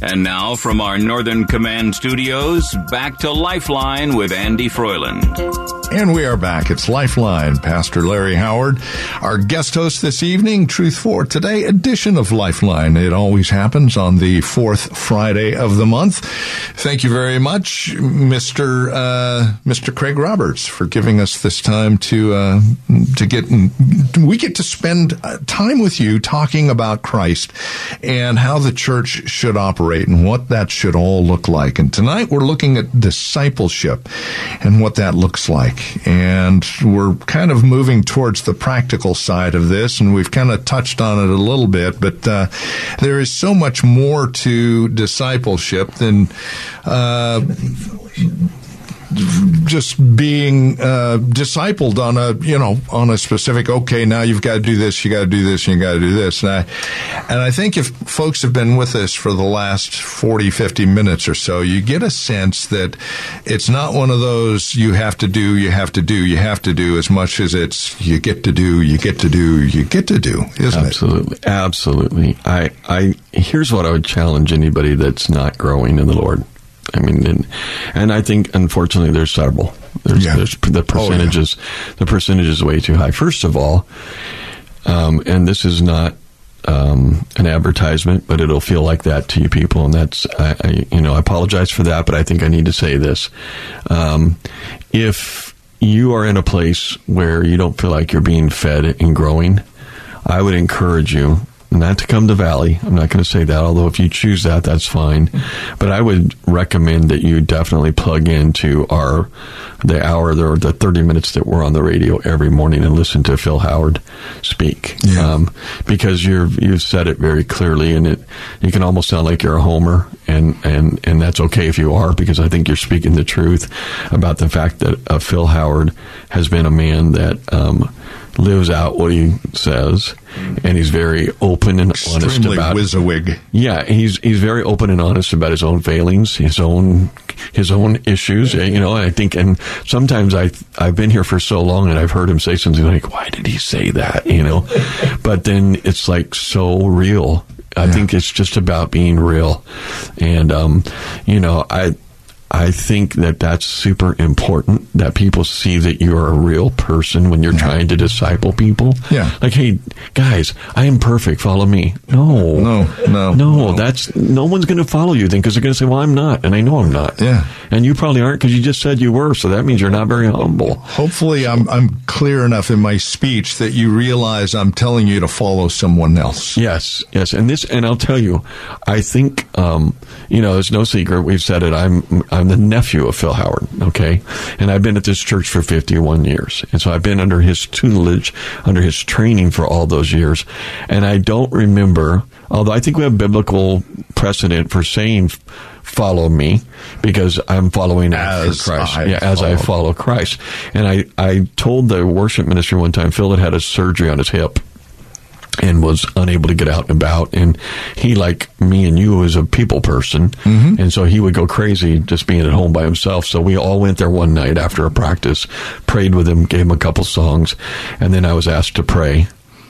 And now from our Northern Command studios, back to Lifeline with Andy Froiland. And we are back. It's Lifeline. Pastor Larry Howard, our guest host this evening, Truth for Today edition of Lifeline. It always happens on the fourth Friday of the month. Thank you very much, Mr. Uh, Mr. Craig Roberts, for giving us this time to uh, to get we get to spend uh, time with you talking about Christ and how the church should operate and what that should all look like. And tonight we're looking at discipleship and what that looks like and we're kind of moving towards the practical side of this, and we've kind of touched on it a little bit, but uh, there is so much more to discipleship than. Uh, just being uh, discipled on a you know on a specific okay now you've got to do this you got to do this you got to do this. And I and I think if folks have been with us for the last 40 50 minutes or so you get a sense that it's not one of those you have to do you have to do you have to do as much as it's you get to do you get to do you get to do isn't absolutely it? Absolutely absolutely. I I here's what I would challenge anybody that's not growing in the Lord I mean, and, and I think unfortunately there's several. There's, Yeah. there's the percentages. The percentage is way too high. First of all, um, and this is not um, an advertisement, but it'll feel like that to you people, and that's I, I you know I apologize for that, but I think I need to say this. Um, if you are in a place where you don't feel like you're being fed and growing, I would encourage you not to come to Valley. I'm not going to say that, although if you choose that, that's fine. But I would recommend that you definitely plug into our the hour or the 30 minutes that we're on the radio every morning and listen to Phil Howard speak. Yeah. Um, because you've you've said it very clearly, and it you can almost sound like you're a homer, and and and that's okay if you are, because I think you're speaking the truth about the fact that uh, Phil Howard has been a man that. Um, lives out what he says and he's very open and honest about whiz-a-wig yeah, he's he's very open and honest about his own failings, his own his own issues. eh, You know, I think, and sometimes I I've been here for so long, and I've heard him say something like, "Why did he say that?" You know, but then it's like so real. I think it's just about being real, and um, you know, I. I think that that's super important that people see that you're a real person when you're trying to disciple people. Yeah. Like, hey, guys, I am perfect. Follow me. No. No, no, No, no. that's no one's going to follow you then because they're going to say, "Well, I'm not," and I know I'm not. Yeah. and you probably aren't because you just said you were. So that means you're not very humble. Hopefully, I'm I'm clear enough in my speech that you realize I'm telling you to follow someone else. Yes, yes, and this, and I'll tell you, I think, um, you know, it's no secret. We've said it. I'm I'm the nephew of Phil Howard. Okay, and I've been at this church for 51 years, and so I've been under his tutelage, under his training for all those years, and I don't remember. Although I think we have biblical precedent for saying. Follow me because I'm following after As Christ. I yeah, as I follow. follow Christ. And I, I told the worship ministry one time, Phil had had a surgery on his hip and was unable to get out and about. And he, like me and you, was a people person. And so he would go crazy just being at home by himself. So we all went there one night after a practice, prayed with him, gave him a couple songs. And then I was asked to pray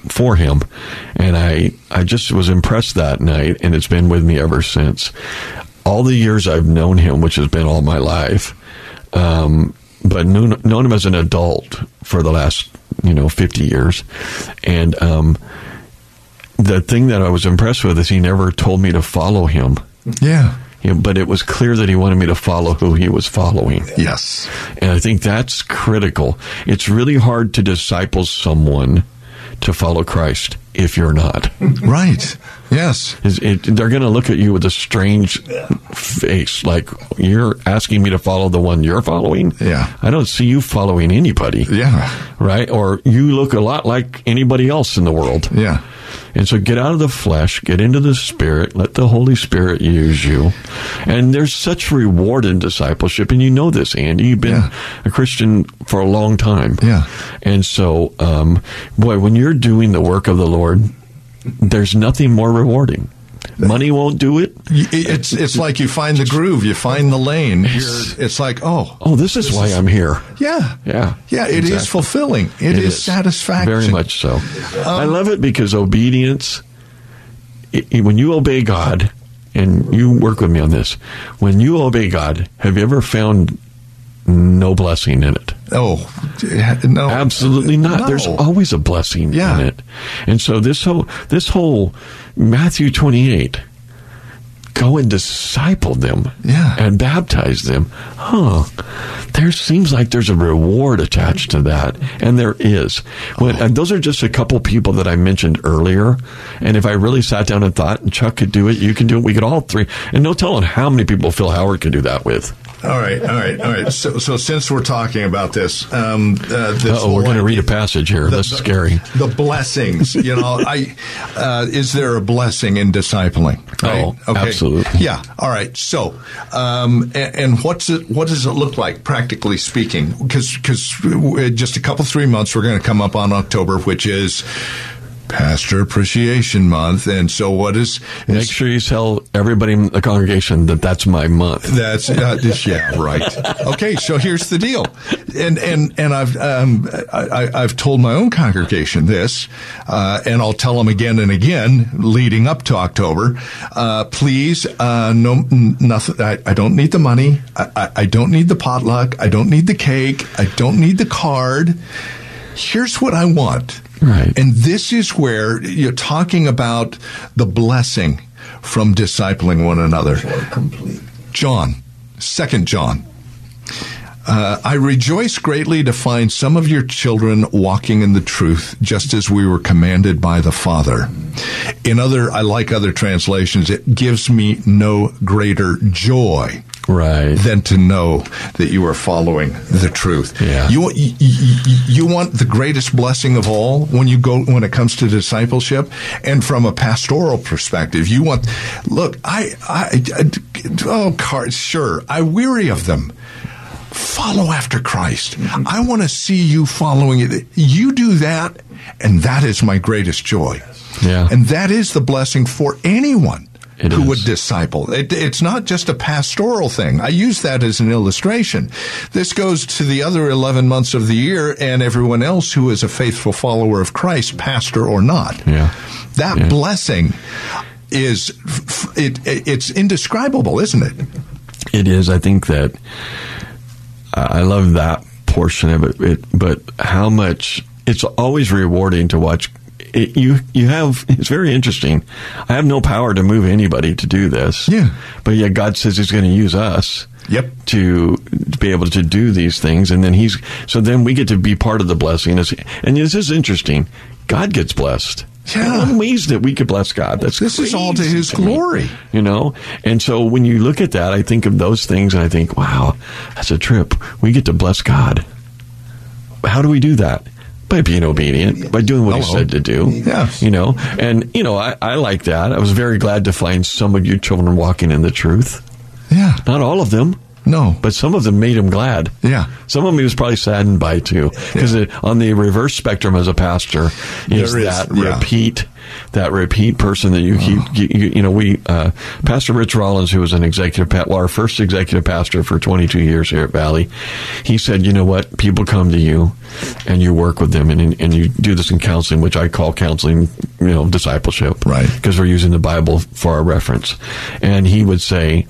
for him. And I, I just was impressed that night. And it's been with me ever since. All the years I've known him, which has been all my life, um, but known, known him as an adult for the last you know 50 years and um, the thing that i was impressed with is he never told me to follow him Yeah. You know, but it was clear that he wanted me to follow who he was following Yes. and i think that's critical it's really hard to disciple someone to follow christ if you're not Right. Yes. It, they're going to look at you with a strange face, like you're asking me to follow the one you're following. Yeah. I don't see you following anybody. Yeah. Right? Or you look a lot like anybody else in the world. Yeah. And so get out of the flesh, get into the spirit, let the Holy Spirit use you. And there's such reward in discipleship. And you know this, Andy. You've been Yeah. a Christian for a long time. Yeah. And so, um, boy, when you're doing the work of the Lord, there's nothing more rewarding. Money won't do it. It's it's like you find the groove, you find the lane. You're, it's like, oh, Oh, this is why I'm here. yeah, Yeah, yeah. It is exactly. fulfilling. It is, is. satisfaction. Very much so. Um, I love it because obedience, i i- when you obey God, and you work with me on this, when you obey God, have you ever found no blessing in it? Oh, no, Absolutely not. No. There's always a blessing Yeah. in it. And so this whole this whole Matthew 28 go and disciple them Yeah. and baptize them. Huh. There seems like there's a reward attached to that. And there is. When, and those are just a couple people that I mentioned earlier. And if I really sat down and thought, and Chuck could do it, you can do it, we could all three. And no telling how many people Phil Howard could do that with. All right, all right, all right. So, so since we're talking about this, um, uh, this Oh, we're going to read a passage here. the- That's the- scary. The blessings, you know, I uh, is there a blessing in discipling? Oh, absolutely. Yeah. All right. So, um, and, and what's it? What does it look like, practically speaking? Because because just a couple three months, we're going to come up on October, which is Pastor Appreciation Month, and so what is? Make sure you tell everybody in the congregation that that's my month. That's uh, just- yeah, right. Okay, so here's the deal, and and and I've um, I, I- I've told my own congregation this, uh, and I'll tell them again and again, leading up to October. Uh, please, uh, no, nothing. I, I don't need the money. I, I, I don't need the potluck. I don't need the cake. I don't need the card. Here's what I want. Right. And this is where you're talking about the blessing from discipling one another. John, Second John. Uh, I rejoice greatly to find some of your children walking in the truth, just as we were commanded by the Father. In other, I like other translations. It gives me no greater joy Right. than to know that you are following the truth. Yeah. You, you, you, want the greatest blessing of all when you go when it comes to discipleship, and from a pastoral perspective, you want. Look, I, I, I oh, car, sure, I weary of them. Follow after Christ. I want to see you following it. You do that, and that is my greatest joy. Yeah. And that is the blessing for anyone It who is. would disciple. It, it's not just a pastoral thing. I use that as an illustration. This goes to the other 11 months of the year and everyone else who is a faithful follower of Christ, pastor or not. Yeah. That Yeah. blessing is it, it's indescribable, isn't it? It is. I think that I love that portion of it, it but how much it's always rewarding to watch. It, you you have it's very interesting. I have no power to move anybody to do this. Yeah. but yet God says He's going to use us. Yep. To, to be able to do these things, and then He's so then we get to be part of the blessing. As- And this is interesting. God gets blessed. Yeah. I'm amazed that we could bless God. That's This is all to His me glory. you know and so when you look at that i think of those things and i think wow that's a trip we get to bless god how do we do that by being obedient by doing what he said to do Yes. you know and you know I, I like that i was very glad to find some of you children walking in the truth Yeah. not all of them No. but some of them made him glad Yeah. some of them he was probably saddened by too because on the reverse spectrum as a pastor is is, that yeah. repeat that repeat person that you keep you, you, you know we uh, pastor rich rollins who was an executive well our first executive pastor for 22 years here at valley he said you know what people come to you and you work with them and, and you do this in counseling which i call counseling you know discipleship Right. because we're using the bible for our reference and he would say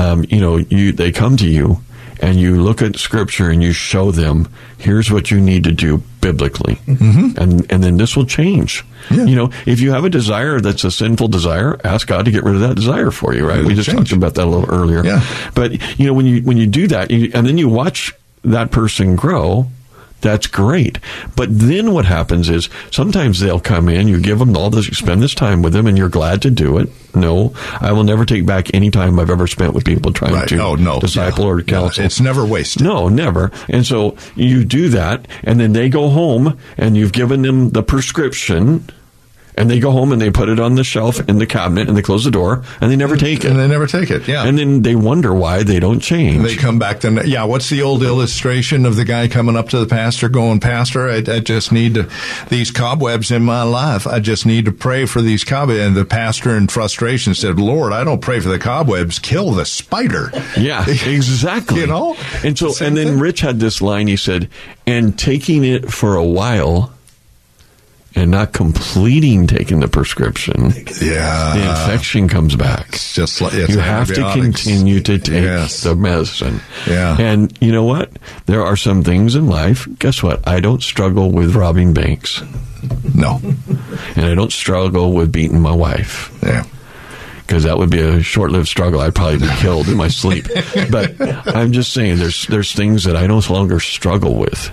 um, you know you they come to you and you look at scripture and you show them here's what you need to do biblically and and then this will change Mm-hmm. Yeah. you know if you have a desire that's a sinful desire ask god to get rid of that desire for you right It'll we just change. talked about that a little earlier Yeah. but you know when you when you do that you, and then you watch that person grow that's great. But then what happens is sometimes they'll come in, you give them all this, you spend this time with them, and you're glad to do it. No, I will never take back any time I've ever spent with people trying Right. to Oh, no. disciple Yeah. or Yeah. counsel. It's never wasted. No, never. And so you do that, and then they go home, and you've given them the prescription, and they go home and they put it on the shelf in the cabinet and they close the door and they never take it. And they never take it. Yeah. And then they wonder why they don't change. They come back then. Yeah. What's the old illustration of the guy coming up to the pastor going, Pastor, I, I just need to, these cobwebs in my life. I just need to pray for these cobwebs. And the pastor in frustration said, Lord, I don't pray for the cobwebs. Kill the spider. Yeah, exactly. You know? And so, Same and then thing. Rich had this line. He said, and taking it for a while and not completing taking the prescription, Yeah. the infection comes back. It's just like, it's you have to continue to take Yes. the medicine. Yeah. And you know what? There are some things in life. Guess what? I don't struggle with robbing banks, No. and I don't struggle with beating my wife Yeah. because that would be a short-lived struggle. I'd probably be killed in my sleep. But I'm just saying, there's there's things that I no longer struggle with,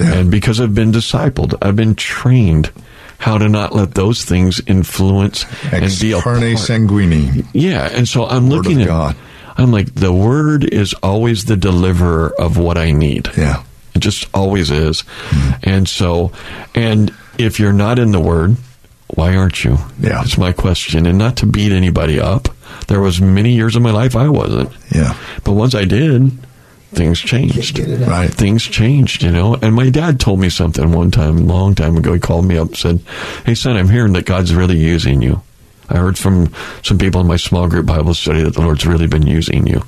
Yeah. and because I've been discipled, I've been trained how to not let those things influence and Ex be a carne part. sanguine. Yeah, and so I'm Word looking at. God. I'm like the word is always the deliverer of what I need. Yeah. It just always is. Hmm. And so, and if you're not in the Word, why aren't you? Yeah. It's my question. And not to beat anybody up. There was many years of my life I wasn't. Yeah. But once I did, things changed. Right. Things changed, you know. And my dad told me something one time, a long time ago. He called me up and said, Hey, son, I'm hearing that God's really using you. I heard from some people in my small group Bible study that the Lord's really been using you.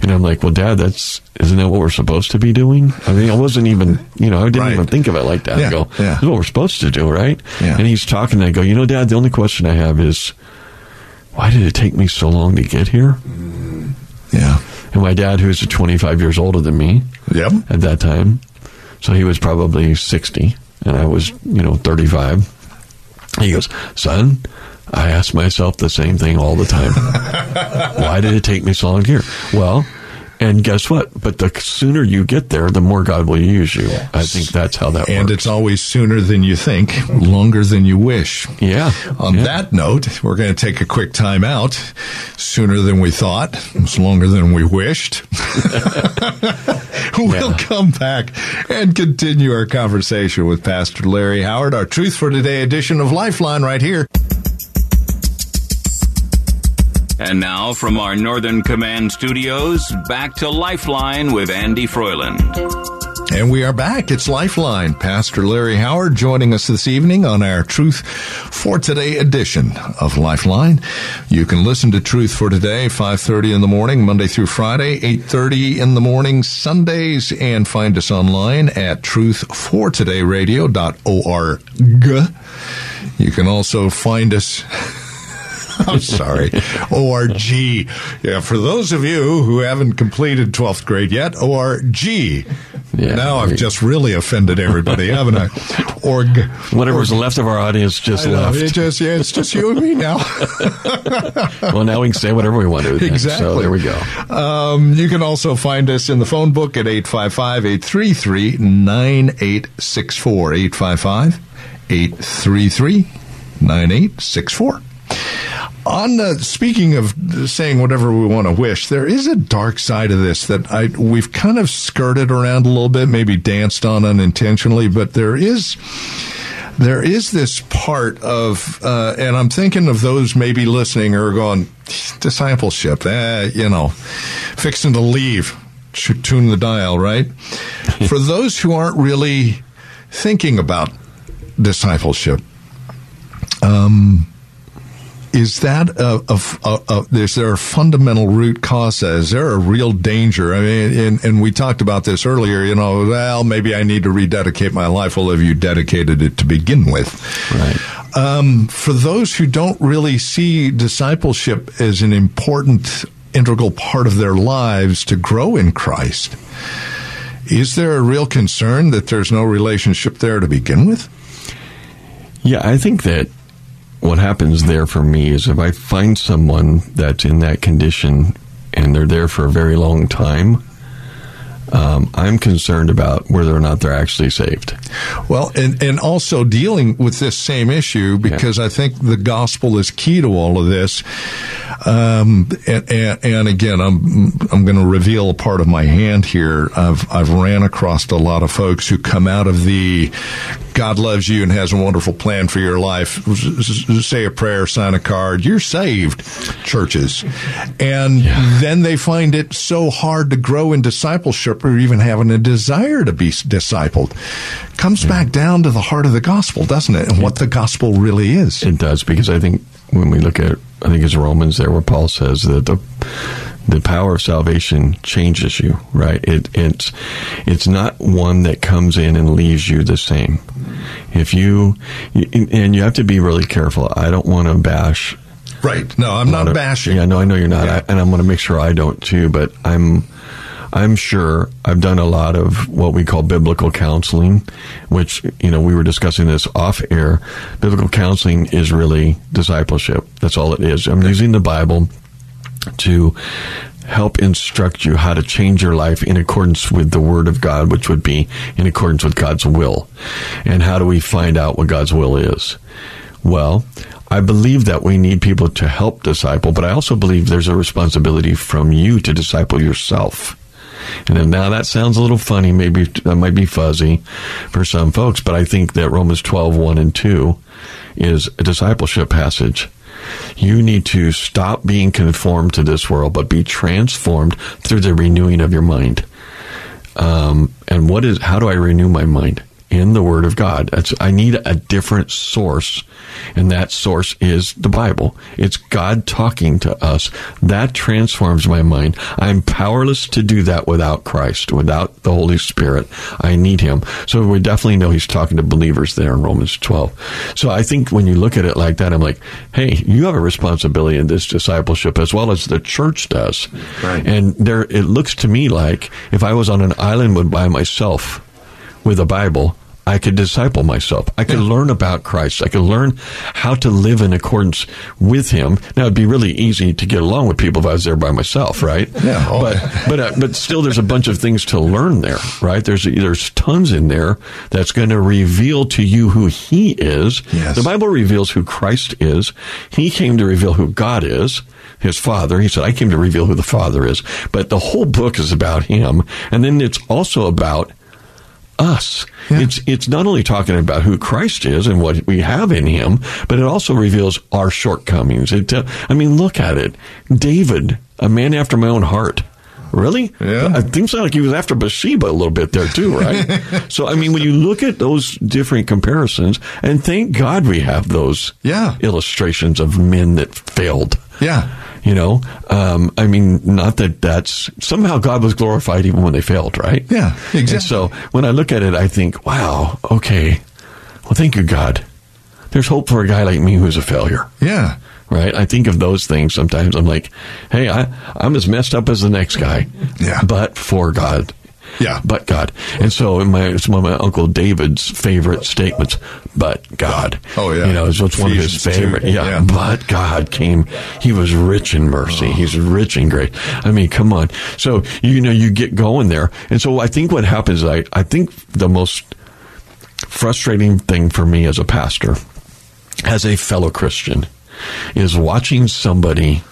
And I'm like, well, Dad, that's, isn't that what we're supposed to be doing? I mean, I wasn't even, you know, I didn't Right. even think of it like that. Yeah, I go, yeah. this is what we're supposed to do, right? Yeah. And he's talking, and I go, you know, Dad, the only question I have is, why did it take me so long to get here? Yeah. And my dad, who's 25 years older than me Yep. at that time, so he was probably 60, and I was, you know, 35. He goes, Son, I ask myself the same thing all the time. Why did it take me so long here? Well, and guess what? But the sooner you get there, the more God will use you. I think that's how that And works. And it's always sooner than you think, longer than you wish. yeah. On yeah. that note, we're going to take a quick time out. Sooner than we thought. It's longer than we wished. we'll Yeah. come back and continue our conversation with Pastor Larry Howard, our Truth for Today edition of Lifeline right here. And now from our Northern Command studios, back to Lifeline with Andy Froiland. And we are back. It's Lifeline. Pastor Larry Howard joining us this evening on our Truth for Today edition of Lifeline. You can listen to Truth for Today 5:30 in the morning Monday through Friday, 8:30 in the morning Sundays and find us online at truthfortodayradio.org. You can also find us I'm sorry. ORG. Yeah, for those of you who haven't completed 12th grade yet, ORG. Yeah. now I've just really offended everybody, haven't I? Org. Whatever's left of our audience just know, left. it just, yeah, it's just you and me now. well, now we can say whatever we want to. then. Exactly. So there we go. Um, you can also find us in the phone book at 855 833 9864. 855 833 9864. On the, speaking of saying whatever we want to wish, there is a dark side of this that I we've kind of skirted around a little bit, maybe danced on unintentionally, but there is there is this part of, uh, and I'm thinking of those maybe listening or going discipleship, eh, you know, fixing to leave, tune the dial, right? For those who aren't really thinking about discipleship, um, is that a, a, a, is there a fundamental root cause? Is there a real danger? I mean, and, and we talked about this earlier. You know, well, maybe I need to rededicate my life. Well, have you dedicated it to begin with? Right. Um, for those who don't really see discipleship as an important, integral part of their lives to grow in Christ, is there a real concern that there's no relationship there to begin with? Yeah, I think that what happens there for me is if I find someone that's in that condition and they're there for a very long time, um, I'm concerned about whether or not they're actually saved. Well, and, and also dealing with this same issue because I think the gospel is key to all of this. Um, and, and, and again, I'm I'm going to reveal a part of my hand here. I've I've ran across a lot of folks who come out of the God loves you and has a wonderful plan for your life. Say a prayer, sign a card. You're saved, churches. And yeah. then they find it so hard to grow in discipleship or even having a desire to be discipled. Comes yeah. back down to the heart of the gospel, doesn't it? And it, what the gospel really is. It does, because I think when we look at, I think it's Romans there where Paul says that the the power of salvation changes you, right? It, it's it's not one that comes in and leaves you the same. If you and you have to be really careful. I don't want to bash. Right. No, I'm not of, bashing. Yeah, no, I know you're not, yeah. I, and I'm going to make sure I don't too. But I'm. I'm sure I've done a lot of what we call biblical counseling, which, you know, we were discussing this off air. Biblical counseling is really discipleship. That's all it is. I'm using the Bible to help instruct you how to change your life in accordance with the Word of God, which would be in accordance with God's will. And how do we find out what God's will is? Well, I believe that we need people to help disciple, but I also believe there's a responsibility from you to disciple yourself. And now that sounds a little funny, maybe that might be fuzzy for some folks, but I think that Romans 12, 1 and 2 is a discipleship passage. You need to stop being conformed to this world, but be transformed through the renewing of your mind. Um, and what is, how do I renew my mind? In the Word of God. That's, I need a different source, and that source is the Bible. It's God talking to us. That transforms my mind. I'm powerless to do that without Christ, without the Holy Spirit. I need Him. So we definitely know He's talking to believers there in Romans 12. So I think when you look at it like that, I'm like, hey, you have a responsibility in this discipleship as well as the church does. Right. And there, it looks to me like if I was on an island by myself, with a Bible, I could disciple myself. I could yeah. learn about Christ. I could learn how to live in accordance with Him. Now it'd be really easy to get along with people if I was there by myself, right? Yeah. Oh. But but uh, but still, there's a bunch of things to learn there, right? There's there's tons in there that's going to reveal to you who He is. Yes. The Bible reveals who Christ is. He came to reveal who God is his father. He said, I came to reveal who the father is. But the whole book is about him. And then it's also about us. Yeah. It's it's not only talking about who Christ is and what we have in Him, but it also reveals our shortcomings. It, uh, I mean, look at it. David, a man after my own heart. Really? Yeah. It seems like he was after Bathsheba a little bit there too, right? so I mean, when you look at those different comparisons, and thank God we have those yeah. illustrations of men that failed. Yeah. You know, um, I mean, not that that's somehow God was glorified even when they failed, right? Yeah, exactly. And so when I look at it, I think, wow, okay, well, thank you, God. There's hope for a guy like me who's a failure. Yeah. Right. I think of those things sometimes. I'm like, hey, I, I'm as messed up as the next guy. Yeah. But for God, yeah. But God. And so my, it's one of my Uncle David's favorite statements. But God. Oh, yeah. You know, it's, it's one of his favorite. Yeah. yeah. But God came. He was rich in mercy. Oh. He's rich in grace. I mean, come on. So, you know, you get going there. And so I think what happens, I, I think the most frustrating thing for me as a pastor, as a fellow Christian, is watching somebody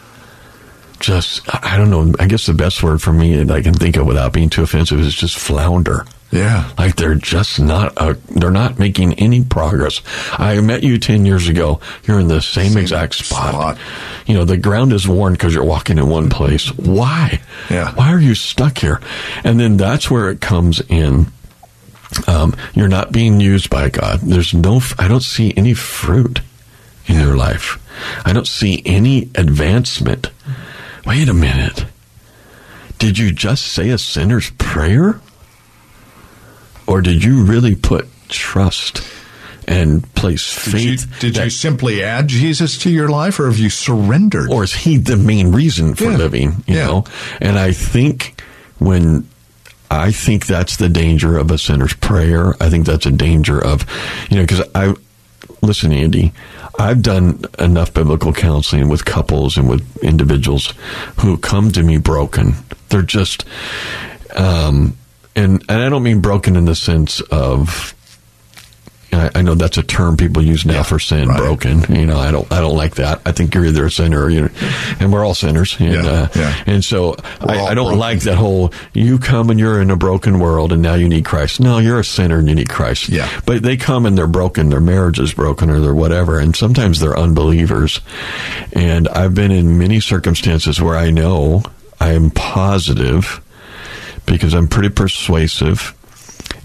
just I don't know. I guess the best word for me that I can think of without being too offensive is just flounder. Yeah, like they're just not. A, they're not making any progress. I met you ten years ago. You're in the same, same exact spot. spot. You know the ground is worn because you're walking in one place. Why? Yeah. Why are you stuck here? And then that's where it comes in. Um, you're not being used by God. There's no. I don't see any fruit in your life. I don't see any advancement wait a minute. Did you just say a sinner's prayer? Or did you really put trust and place faith? Did, you, did that, you, simply add Jesus to your life or have you surrendered? Or is he the main reason for yeah. living? You yeah. know? And I think when I think that's the danger of a sinner's prayer. I think that's a danger of, you know, because I, listen, Andy, I've done enough biblical counseling with couples and with individuals who come to me broken. They're just, um, and and I don't mean broken in the sense of I, I know that's a term people use now for sin, right. broken. You know, I don't, I don't like that. I think you're either a sinner, or you and we're all sinners. And, Yeah, uh, yeah. and so I, I don't broken. like that whole you come and you're in a broken world and now you need Christ. No, you're a sinner and you need Christ. Yeah. But they come and they're broken, their marriage is broken or they're whatever, and sometimes they're unbelievers. And I've been in many circumstances where I know I am positive because I'm pretty persuasive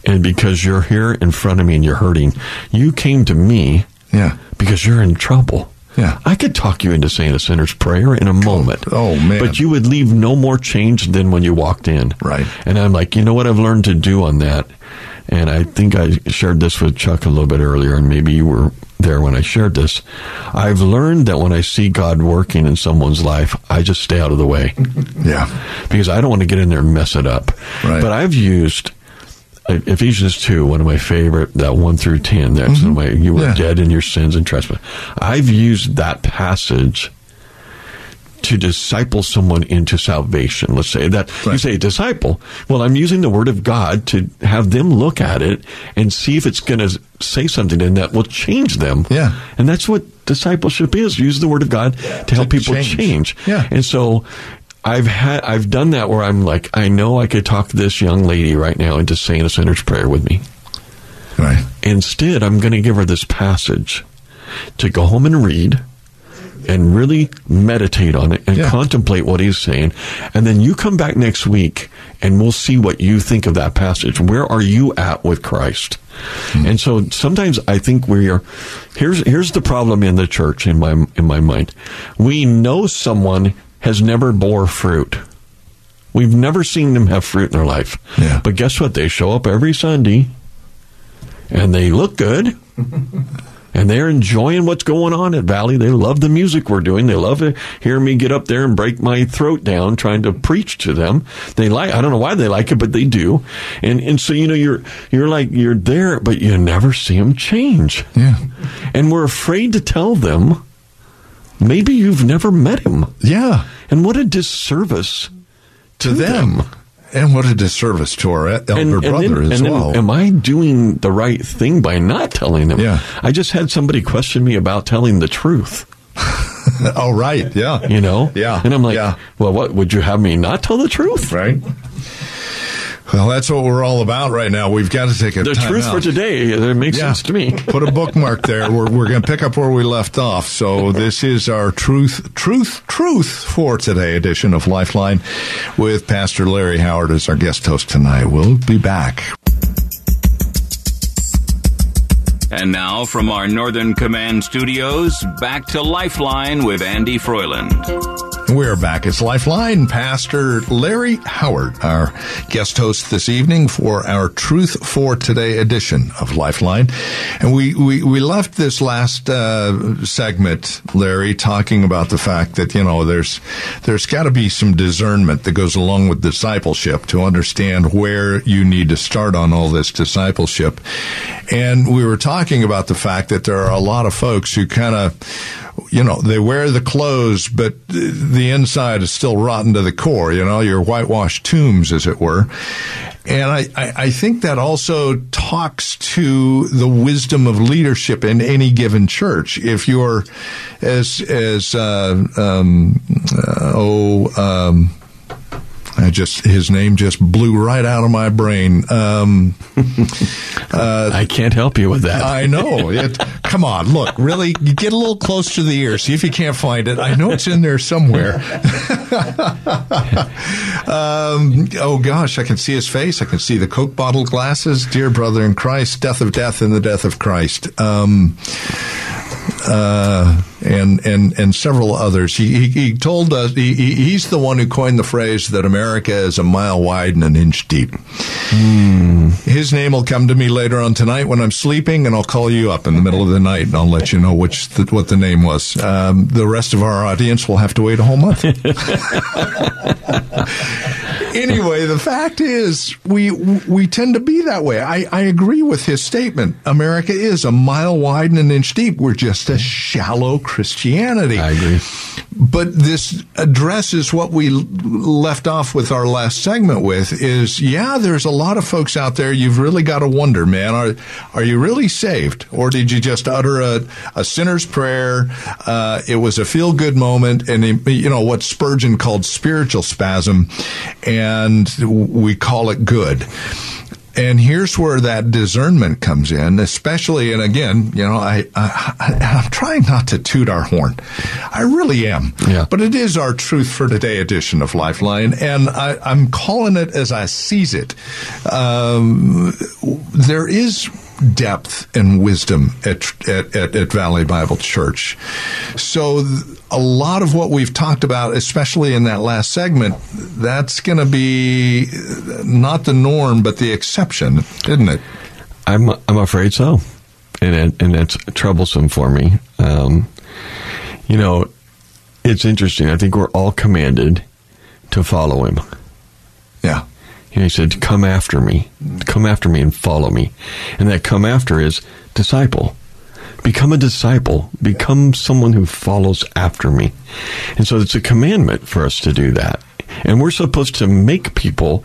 and because you're here in front of me and you're hurting. You came to me Yeah. because you're in trouble. Yeah. I could talk you into saying a sinner's prayer in a moment. Oh, man. But you would leave no more changed than when you walked in. Right. And I'm like, you know what I've learned to do on that? And I think I shared this with Chuck a little bit earlier, and maybe you were there when I shared this. I've learned that when I see God working in someone's life, I just stay out of the way Yeah. because I don't want to get in there and mess it up. Right. But I've used Ephesians 2, one of my favorite, that 1 through 10. That's my, you were Mm-hmm. Yeah. dead in your sins and trespasses. I've used that passage to disciple someone into salvation. Let's say that you say disciple. Well, I'm using the word of God to have them look at it and see if it's going to say something in that will change them. Yeah. And that's what discipleship is. Use the word of God to help people change. change. Yeah. And so I've had I've done that where I'm like, I know I could talk this young lady right now into saying a sinner's prayer with me. Right. Instead, I'm going to give her this passage to go home and read and really meditate on it and Yeah. contemplate what he's saying. And then you come back next week and we'll see what you think of that passage. Where are you at with Christ? Hmm. And so sometimes I think we are here's here's the problem in the church in my in my mind. We know someone has never bore fruit. We've never seen them have fruit in their life. Yeah. But guess what? They show up every Sunday and they look good and they're enjoying what's going on at Valley. They love the music we're doing. They love to hear me get up there and break my throat down trying to preach to them. They like, I don't know why they like it, but they do. And, and so, you know, you're, you're like, you're there, but you never see them change. Yeah. And we're afraid to tell them, maybe you've never met him. Yeah. And what a disservice To, to them. them. And what a disservice to our elder and, and brother then, as and well. am I doing the right thing by not telling them? Yeah. I just had somebody question me about telling the truth. oh, right. Yeah. You know? Yeah. And I'm like, Yeah. well, what would you have me not tell the truth? Right. Well, that's what we're all about right now. We've got to take a The time truth out. for today. It makes Yeah. sense to me. Put a bookmark there. We're, we're going to pick up where we left off. So this is our truth, truth, truth for today edition of Lifeline with Pastor Larry Howard as our guest host tonight. We'll be back. And now from our Northern Command studios, back to Lifeline with Andy Froiland. We're back. It's Lifeline. Pastor Larry Howard, our guest host this evening for our Truth for Today edition of Lifeline. And we, we, we left this last uh, segment, Larry, talking about the fact that, you know, there's, there's got to be some discernment that goes along with discipleship to understand where you need to start on all this discipleship. And we were talking about the fact that there are a lot of folks who kind of, you know, they wear the clothes, but the inside is still rotten to the core, you know, your whitewashed tombs, as it were. And I, I, I think that also talks to the wisdom of leadership in any given church. If you're as, as, uh, um, uh, oh, um, I just his name just blew right out of my brain. Um, I can't help you with that. I know. It, come on, look, really, you get a little close to the ear. See if you can't find it. I know it's in there somewhere. um, oh gosh, I can see his face. I can see the Coke bottle glasses. Dear brother in Christ, death of death in the death of Christ. Um, uh, and and and several others. He he, he told us he, he, he's the one who coined the phrase that America is a mile wide and an inch deep. His name will come to me later on tonight when I'm sleeping, and I'll call you up in the middle of the night, and I'll let you know which the, what the name was. Um, the rest of our audience will have to wait a whole month. anyway, the fact is, we we tend to be that way. I, I agree with his statement. America is a mile wide and an inch deep. We're just a shallow Christianity. I agree. but this addresses what we left off with our last segment with is yeah there's a lot of folks out there you've really got to wonder man are are you really saved or did you just utter a, a sinner's prayer uh, it was a feel good moment and you know what Spurgeon called spiritual spasm and we call it good and here's where that discernment comes in, especially, and again, you know, I, I, am trying not to toot our horn. I really am. Yeah. But it is our Truth for Today edition of Lifeline, and I, am calling it as I seize it. Um, there is depth and wisdom at, at, at, at Valley Bible Church. So th- a lot of what we've talked about, especially in that last segment, that's going to be not the norm, but the exception, isn't it? I'm I'm afraid so, and and it's troublesome for me. Um, you know, it's interesting. I think we're all commanded to follow him. Yeah. He said, "Come after me, come after me, and follow me." And that "come after" is disciple. Become a disciple. Become someone who follows after me. And so it's a commandment for us to do that. And we're supposed to make people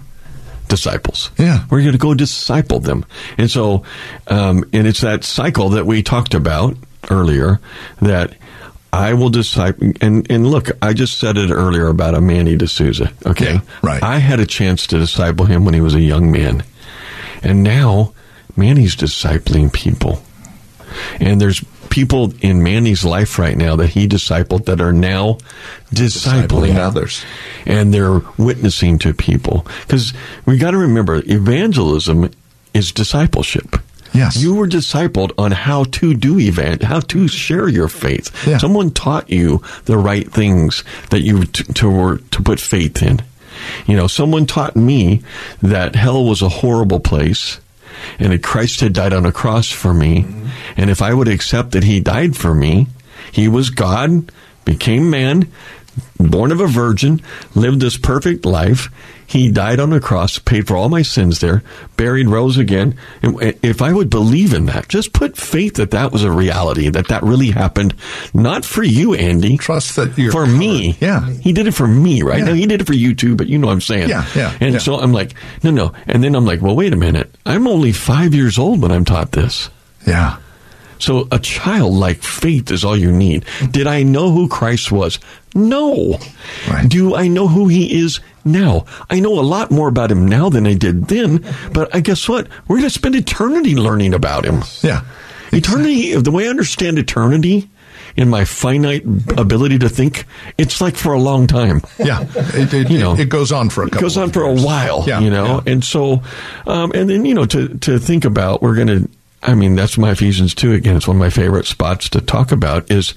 disciples. Yeah. We're going to go disciple them. And so, um, and it's that cycle that we talked about earlier that I will disciple. And, and look, I just said it earlier about a Manny D'Souza. Okay. Yeah, right. I had a chance to disciple him when he was a young man. And now Manny's discipling people. And there's people in Manny's life right now that he discipled that are now discipling, Discipling others. And they're witnessing to people. Because we got to remember, evangelism is discipleship. Yes. You were discipled on how to do event, how to share your faith. Yeah. Someone taught you the right things that you to, to, to put faith in. You know, someone taught me that hell was a horrible place and that Christ had died on a cross for me. Mm-hmm. And if I would accept that he died for me, he was God, became man, born of a virgin, lived this perfect life. He died on the cross, paid for all my sins there, buried, rose again. And if I would believe in that, just put faith that that was a reality, that that really happened, not for you, Andy. Trust that you're for covered. me. Yeah. He did it for me, right? Yeah. Now, he did it for you too, but you know what I'm saying. Yeah, yeah, And yeah. so I'm like, no, no. And then I'm like, well, wait a minute. I'm only five years old when I'm taught this. Yeah. So a childlike faith is all you need. Did I know who Christ was? No. Right. Do I know who he is now? I know a lot more about him now than I did then, but I guess what? We're going to spend eternity learning about him. Yeah. Eternity, the way I understand eternity in my finite ability to think, it's like for a long time. Yeah. It, it, You know, it goes on for a couple It goes on for a while, Yeah, you know, yeah. and so, um, and then you know to to think about, we're going to. I mean, that's my Ephesians two again. It's one of my favorite spots to talk about. Is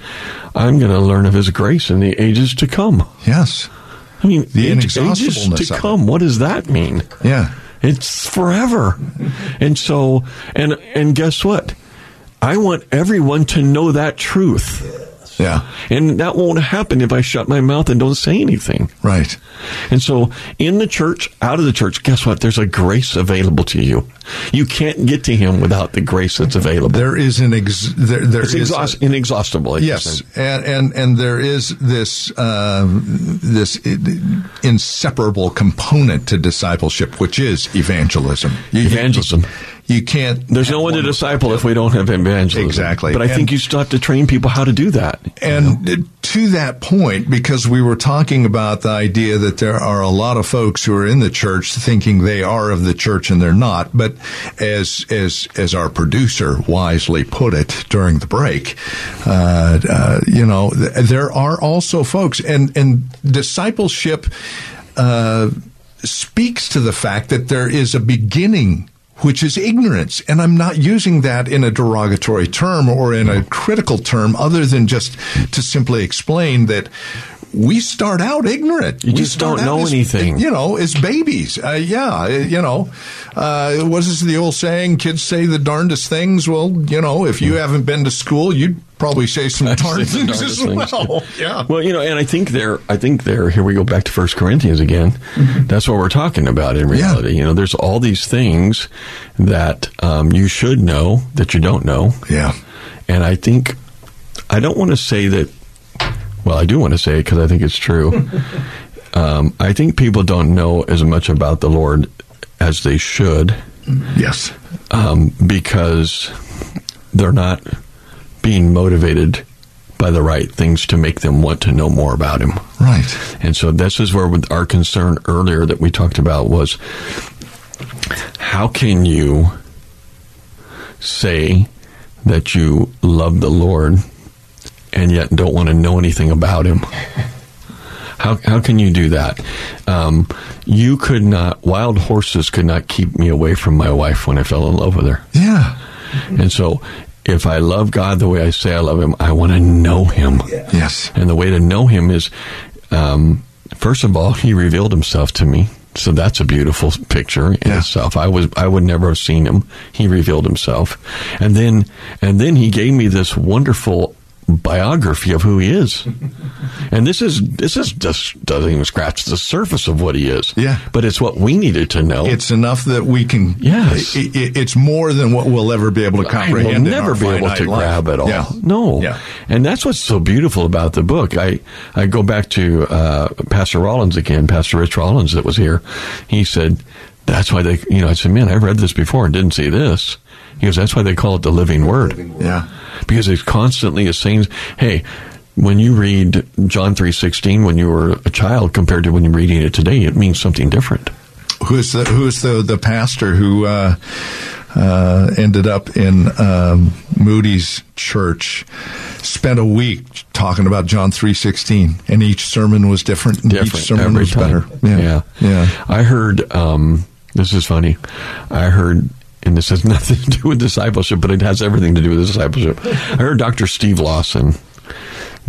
I'm going to learn of His grace in the ages to come. Yes. I mean, The age- ages to come. What does that mean? Yeah. It's forever. And so, and and guess what? I want everyone to know that truth. Yeah. And that won't happen if I shut my mouth and don't say anything. Right. And so, in the church, out of the church, guess what? There's a grace available to you. You can't get to Him without the grace that's available. There is an ex- there there it's is exhaust- inexhaustible. Yes, and, and and there is this um, this inseparable component to discipleship, which is evangelism. Evangelism. You, can't. There's no one to disciple if we don't have evangelism. Exactly. But I think you still have to train people how to do that. And to that point, because we were talking about the idea that there are a lot of folks who are in the church thinking they are of the church and they're not, but as as as our producer wisely put it during the break, uh, uh, you know, th- there are also folks, and and discipleship uh, speaks to the fact that there is a beginning which is ignorance. And I'm not using that in a derogatory term or in a critical term other than just to simply explain that we start out ignorant. You We just don't know as- anything. You know, as babies. Uh, yeah, you know, uh, this the old saying? Kids say the darndest things. Well, you know, if you haven't been to school, you'd probably say some darn things as well. too. Yeah. Well, you know, and I think there, I think there, here we go back to First Corinthians again. That's what we're talking about in reality. You know, there's all these things that um, you should know that you don't know. Yeah. And I think, I don't want to say that, well, I do want to say it because I think it's true. um, I think people don't know as much about the Lord as they should Yes. um, because they're not being motivated by the right things to make them want to know more about Him. Right. And so this is where with our concern earlier that we talked about was how can you say that you love the Lord and yet don't want to know anything about him? How, how can you do that? Um, you could not, wild horses could not keep me away from my wife when I fell in love with her. Yeah. And so if I love God the way I say I love him, I want to know him. Yes. And the way to know him is, um, first of all, he revealed himself to me. So that's a beautiful picture in Yeah. itself. I was I would never have seen him. He revealed himself, and then and then he gave me this wonderful biography of who he is. and this is this is just doesn't even scratch the surface of what he is. Yeah. but it's what we needed to know. It's enough that we can. Yes. i- i- it's more than what we'll ever be able to comprehend. will in never be able to life. grab it all. Yeah. No. Yeah. And that's what's so beautiful about the book. I, I go back to uh, Pastor Rollins again, Pastor Rich Rollins that was here. He said, that's why they, you know, I said, man, I read this before and didn't see this. He goes, that's why they call it the living word. Yeah. Because it constantly is saying, hey, when you read John 3.16 when you were a child compared to when you're reading it today, it means something different. Who's the Who's the the pastor who uh, uh, ended up in um, Moody's church? Spent a week talking about John three sixteen, and each sermon was different. And different each sermon was time. better. Yeah. yeah, yeah. I heard. Um, this is funny. I heard, and this has nothing to do with discipleship, but it has everything to do with discipleship. I heard Dr. Steve Lawson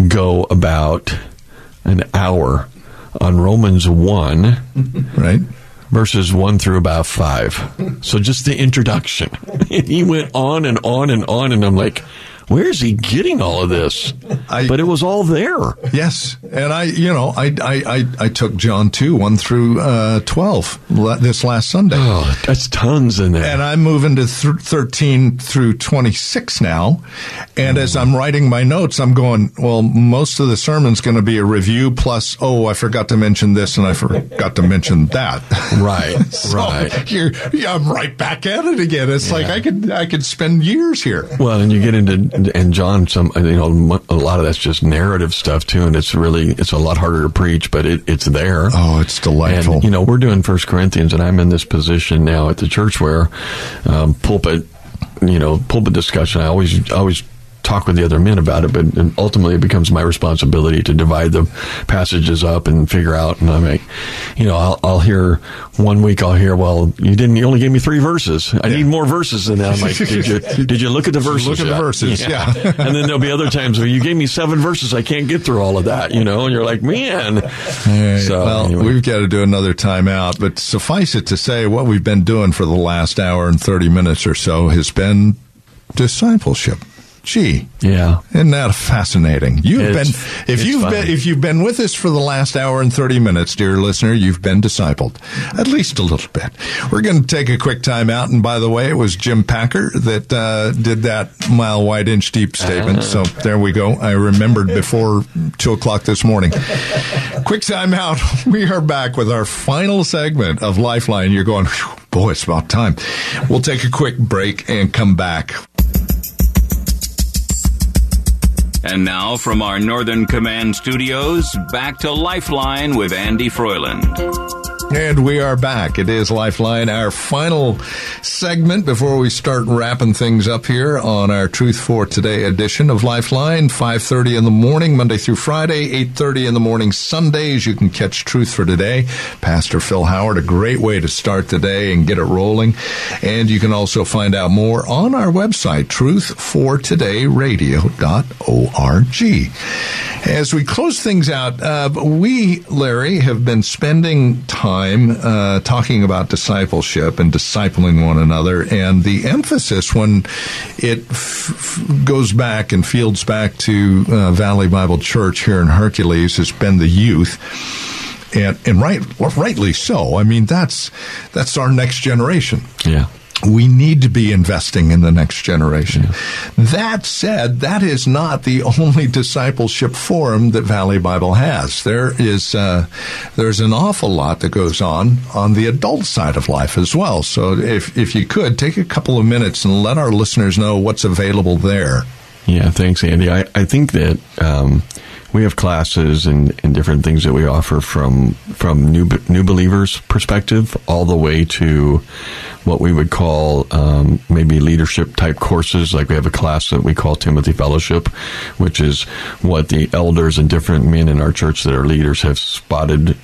go about an hour on Romans one Right. verses one through about five. So just the introduction. And he went on and on and on, and I'm like, where is he getting all of this? I- but it was all there. Yes, and I, you know, I, I, I, I took John two one through uh, twelve this last Sunday. Oh, that's tons in there. And I'm moving to th- 13 through 26 now. And as I'm writing my notes, I'm going, well, most of the sermon's going to be a review plus, oh, I forgot to mention this and I forgot to mention that. Right, So right. You're, yeah, I'm right back at it again. It's like I could, I could spend years here. Well, and you get into and John, some you know, a lot of that's just narrative stuff too, and it's really it's a lot harder to preach, but it, it's there. Oh, it's delightful. And you know, we're doing First Corinthians, and I'm in this position now at the church where um, pulpit, you know, pulpit discussion. I always always talk with the other men about it, but ultimately it becomes my responsibility to divide the passages up and figure out. And I'm like, you know, I'll, I'll hear one week I'll hear, well, you didn't, you only gave me three verses. I need more verses than that. I'm like, did you did you look at the verses? Look at the yet?" verses, yeah. and then there'll be other times where you gave me seven verses. I can't get through all of that, you know, and you're like, man. Right. So, well, anyway. we've got to do another timeout, but suffice it to say, what we've been doing for the last hour and 30 minutes or so has been discipleship. Gee. Yeah. Isn't that fascinating? You've It's- been if you've fun. been if you've been with us for the last hour and 30 minutes, dear listener, you've been discipled. At least a little bit. We're going to take a quick time out and by the way, it was Jim Packer that uh, did that mile wide inch deep statement. So there we go. I remembered before two o'clock this morning. quick time out. We are back with our final segment of Lifeline. You're going, boy, it's about time. We'll take a quick break and come back. And now from our Northern Command studios, back to Lifeline with Andy Froiland. And we are back. It is Lifeline, our final segment before we start wrapping things up here on our Truth for Today edition of Lifeline. 5.30 in the morning, Monday through Friday, 8.30 in the morning, Sundays. You can catch Truth for Today. Pastor Phil Howard, a great way to start the day and get it rolling. And you can also find out more on our website, truthfortodayradio.org. As we close things out, uh, we, Larry, have been spending time uh, talking about discipleship and discipling one another, and the emphasis when it f- goes back and fields back to uh, Valley Bible Church here in Hercules has been the youth and and right rightly so. I mean that's that's our next generation. Yeah. We need to be investing in the next generation. That said, that is not the only discipleship forum that Valley Bible has. There is uh, there's an awful lot that goes on on the adult side of life as well. So if if you could take a couple of minutes and let our listeners know what's available there. Yeah, thanks, Andy. I, I think that um, we have classes and, and different things that we offer from from new new believers perspective all the way to what we would call um, maybe leadership type courses. Like we have a class that we call Timothy Fellowship, which is what the elders and different men in our church that are leaders have spotted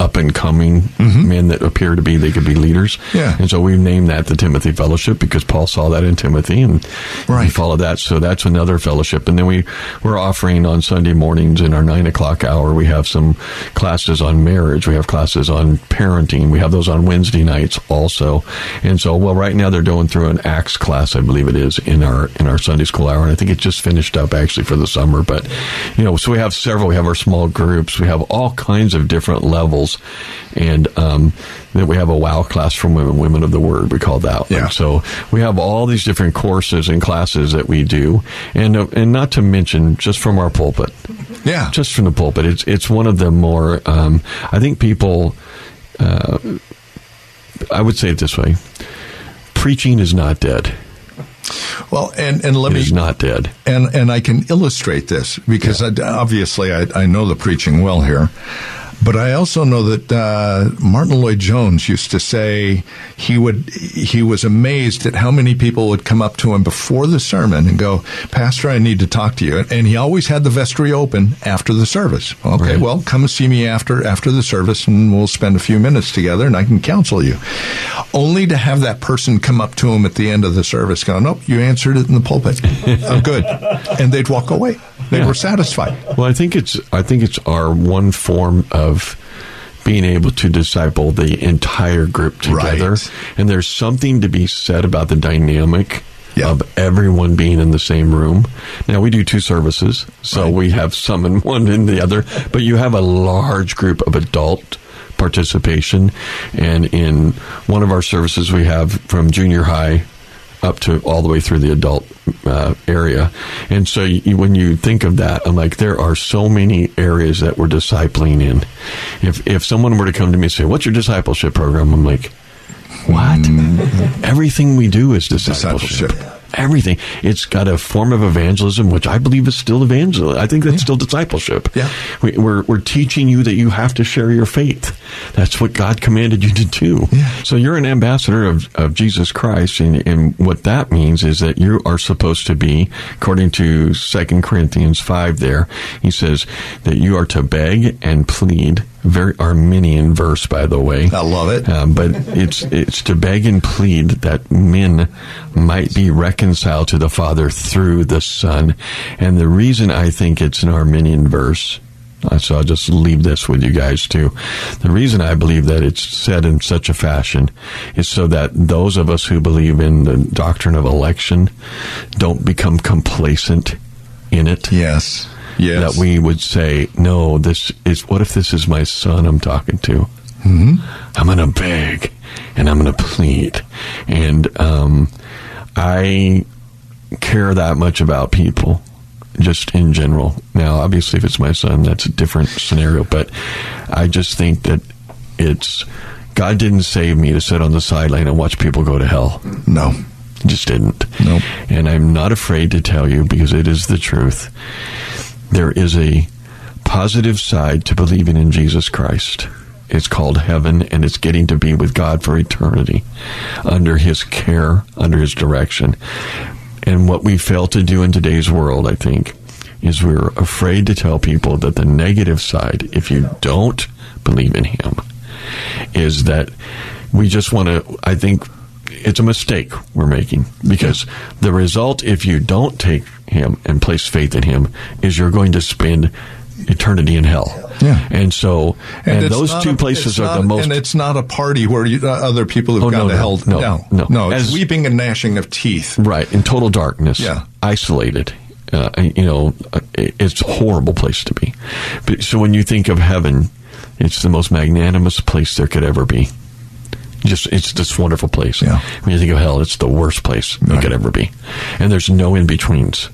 up and coming mm-hmm. men that appear to be they could be leaders. Yeah. And so we've named that the Timothy Fellowship because Paul saw that in Timothy and he Right. followed that. So that's another fellowship. And then we we're offering on Sunday mornings in our nine o'clock hour. We have some classes on marriage. We have classes on parenting. We have those on Wednesday nights also. And so well, right now they're going through an Acts class, I believe it is in our in our Sunday school hour. And I think it just finished up actually for the summer. But you know, so we have several. We have our small groups. We have all kinds of different levels, and um, then we have a WOW class from women, women of the Word. We call that. one. Yeah. So we have all these different courses and classes that we do, and uh, and not to mention just from our pulpit, Yeah. just from the pulpit. It's it's one of the more. Um, I think people. Uh, I would say it this way: preaching is not dead. well, and and let It me is not dead. and and I can illustrate this because I, obviously I, I know the preaching well here, but I also know that uh, Martyn Lloyd-Jones used to say he would he was amazed at how many people would come up to him before the sermon and go, Pastor, I need to talk to you, and he always had the vestry open after the service. Okay, Right. well, come and see me after after the service, and we'll spend a few minutes together, and I can counsel you. Only to have that person come up to him at the end of the service, go, "Nope, you answered it in the pulpit. oh, good," and they'd walk away. They Yeah. were satisfied. Well, I think it's I think it's our one form of being able to disciple the entire group together. Right. And there's something to be said about the dynamic Yeah. of everyone being in the same room. Now we do two services, so Right. we have some in one and the other, but you have a large group of adult participation and in one of our services we have from junior high up to all the way through the adult uh, area. And so you, when you think of that, I'm like, there are so many areas that we're discipling in. If if someone were to come to me and say, "What's your discipleship program?" I'm like, "What? Everything we do is discipleship." Discipleship. Everything. It's got a form of evangelism, which I believe is still evangelism. I think that's still discipleship. Yeah. We, we're, we're teaching you that you have to share your faith. That's what God commanded you to do. Yeah. So you're an ambassador of, of Jesus Christ, and, and what that means is that you are supposed to be, according to Second Corinthians five. There, he says that you are to beg and plead. Very Arminian verse, by the way. I love it. Um, but it's it's to beg and plead that men might be reconciled to the Father through the Son. And the reason I think it's an Arminian verse, uh, so I'll just leave this with you guys too. The reason I believe that it's said in such a fashion is so that those of us who believe in the doctrine of election don't become complacent in it Yes. Yes. that we would say, no, this is, what if this is my son I'm talking to? Mm-hmm. I'm going to beg and I'm going to plead. And um, I care that much about people just in general. Now, obviously, if it's my son, that's a different scenario, but I just think that it's, God didn't save me to sit on the sideline and watch people go to hell. No. Just didn't. Nope. And I'm not afraid to tell you because it is the truth. There is a positive side to believing in Jesus Christ. It's called heaven, and it's getting to be with God for eternity under His care, under His direction. And what we fail to do in today's world, I think, is we're afraid to tell people that the negative side, if you don't believe in Him, is that we just want to, I think it's a mistake we're making because the result, if you don't take Him and place faith in Him, is you're going to spend eternity in hell. Yeah. And so, and, it's those two a- places are not- the most. And it's not a party where you, uh, other people have Oh, gone no, to no, hell. no, no, no. no. It's As- weeping and gnashing of teeth. Right, in total darkness. Yeah. Isolated. Uh, you know, uh, it's a horrible place to be. But, so when you think of heaven, it's the most magnanimous place there could ever be. Just it's this wonderful place. Yeah. When you think of hell, it's the worst place you Right. could ever be, and there's no in betweens.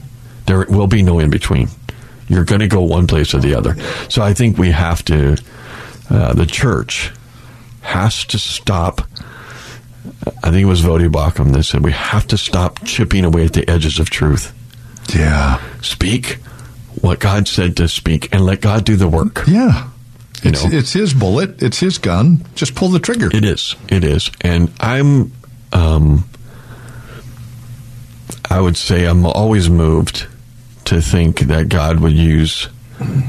There will be no in between. You're going to go one place or the other. So I think we have to. Uh, the church has to stop. I think it was Voddie Baucham that said we have to stop chipping away at the edges of truth. Yeah. Speak what God said to speak, and let God do the work. Yeah. You It's, know? it's his bullet. It's his gun. Just pull the trigger. It is. It is. And I'm, um, I would say I'm always moved to think that God would use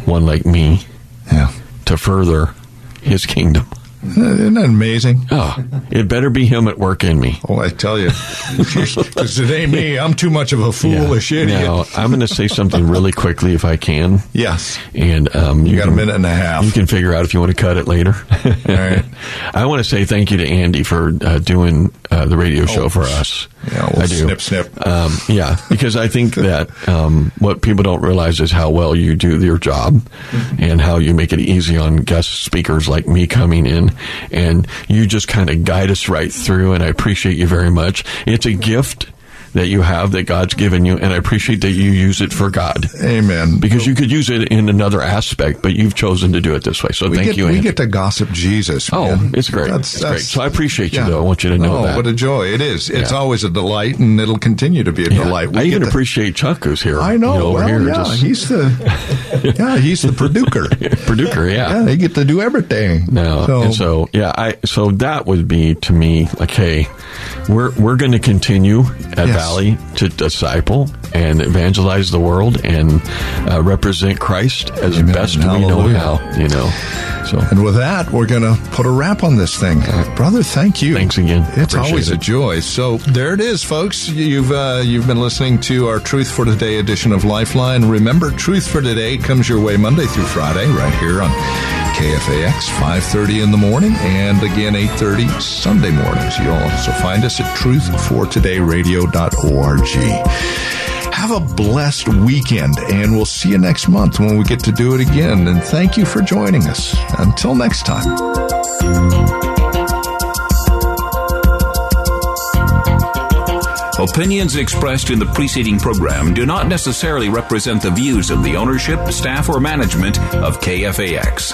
one like me yeah. to further his kingdom. Isn't that amazing? Oh, it better be him at work in me. Oh, I tell you, because it ain't me. I'm too much of a foolish idiot. Now, I'm going to say something really quickly if I can. Yes. And um, You got a minute and a half. You can figure out if you want to cut it later. All right. I want to say thank you to Andy for uh, doing uh, the radio show Oh, for us. yeah, well, I do. snip, snip. Um, yeah, because I think that um, what people don't realize is how well you do your job Mm-hmm. and how you make it easy on guest speakers like me coming in. And you just kind of guide us right through, and I appreciate you very much. It's a gift that you have that God's given you, and I appreciate that you use it for God. Amen. Because you could use it in another aspect, but you've chosen to do it this way. So we thank get, you, we Andy. get to gossip Jesus. Oh, it's great. It's great. So I appreciate you, though. I want you to know oh, that. what a joy it is. It's Yeah. always a delight, and it'll continue to be a Yeah. delight. We I even to- appreciate Chuck who's here. I know. you over well, here, yeah, just- he's the yeah, he's the producer. producer. yeah, they get to do everything. No, So, and so yeah, I so that would be to me like, hey, we're we're going to continue at Yes. Valley to disciple and evangelize the world and uh, represent Christ as Amen. best we know how. You know, so and with that, we're going to put a wrap on this thing, brother. Thank you. Thanks again. It's Appreciate always a joy. So there it is, folks. You've uh, you've been listening to our Truth for Today edition of Lifeline. Remember, Truth for Today comes your way Monday through Friday, right here on KFAX, 5:30 in the morning, and again 8:30 Sunday mornings. You'll also find us at truthfortodayradio.org. Have a blessed weekend, and we'll see you next month when we get to do it again. And thank you for joining us. Until next time. Opinions expressed in the preceding program do not necessarily represent the views of the ownership, staff, or management of KFAX.